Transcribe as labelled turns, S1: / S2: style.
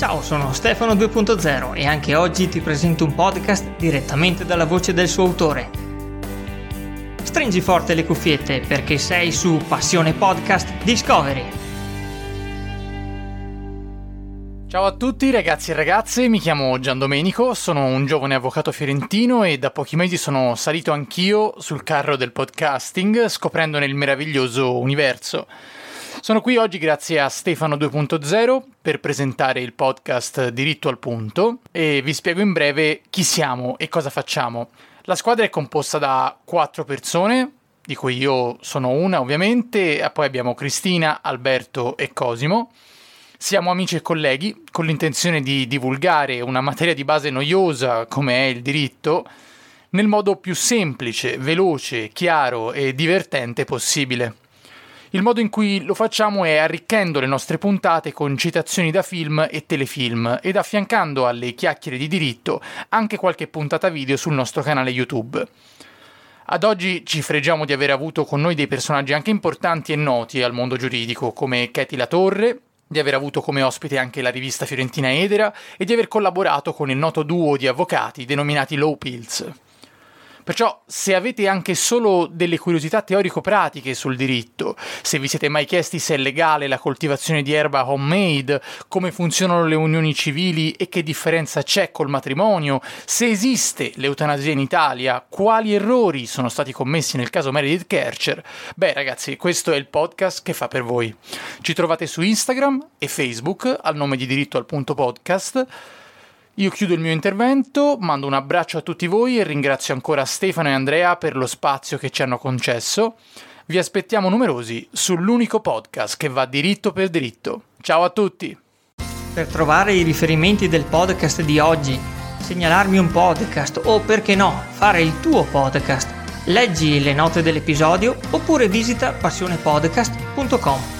S1: Ciao, sono Stefano 2.0 e anche oggi ti presento un podcast direttamente dalla voce del suo autore. Stringi forte le cuffiette perché sei su Passione Podcast Discovery.
S2: Ciao a tutti ragazzi e ragazze, mi chiamo Gian Domenico, sono un giovane avvocato fiorentino e da pochi mesi sono salito anch'io sul carro del podcasting scoprendone il meraviglioso universo. Sono qui oggi grazie a Stefano 2.0 per presentare il podcast Diritto al punto e vi spiego in breve chi siamo e cosa facciamo. La squadra è composta da quattro persone, di cui io sono una ovviamente, poi abbiamo Cristina, Alberto e Cosimo. Siamo amici e colleghi con l'intenzione di divulgare una materia di base noiosa come è il diritto nel modo più semplice, veloce, chiaro e divertente possibile. Il modo in cui lo facciamo è arricchendo le nostre puntate con citazioni da film e telefilm ed affiancando alle chiacchiere di diritto anche qualche puntata video sul nostro canale YouTube. Ad oggi ci fregiamo di aver avuto con noi dei personaggi anche importanti e noti al mondo giuridico, come Katy La Torre, di aver avuto come ospite anche la rivista fiorentina Edera e di aver collaborato con il noto duo di avvocati denominati Low Pills. Perciò, se avete anche solo delle curiosità teorico-pratiche sul diritto, se vi siete mai chiesti se è legale la coltivazione di erba homemade, come funzionano le unioni civili e che differenza c'è col matrimonio, se esiste l'eutanasia in Italia, quali errori sono stati commessi nel caso Meredith Kercher, beh ragazzi, questo è il podcast che fa per voi. Ci trovate su Instagram e Facebook al nome di diritto al punto podcast io chiudo il mio intervento, mando un abbraccio a tutti voi e ringrazio ancora Stefano e Andrea per lo spazio che ci hanno concesso. Vi aspettiamo numerosi sull'unico podcast che va diritto per diritto. Ciao a tutti!
S1: Per trovare i riferimenti del podcast di oggi, segnalarmi un podcast o perché no, fare il tuo podcast, leggi le note dell'episodio oppure visita passionepodcast.com.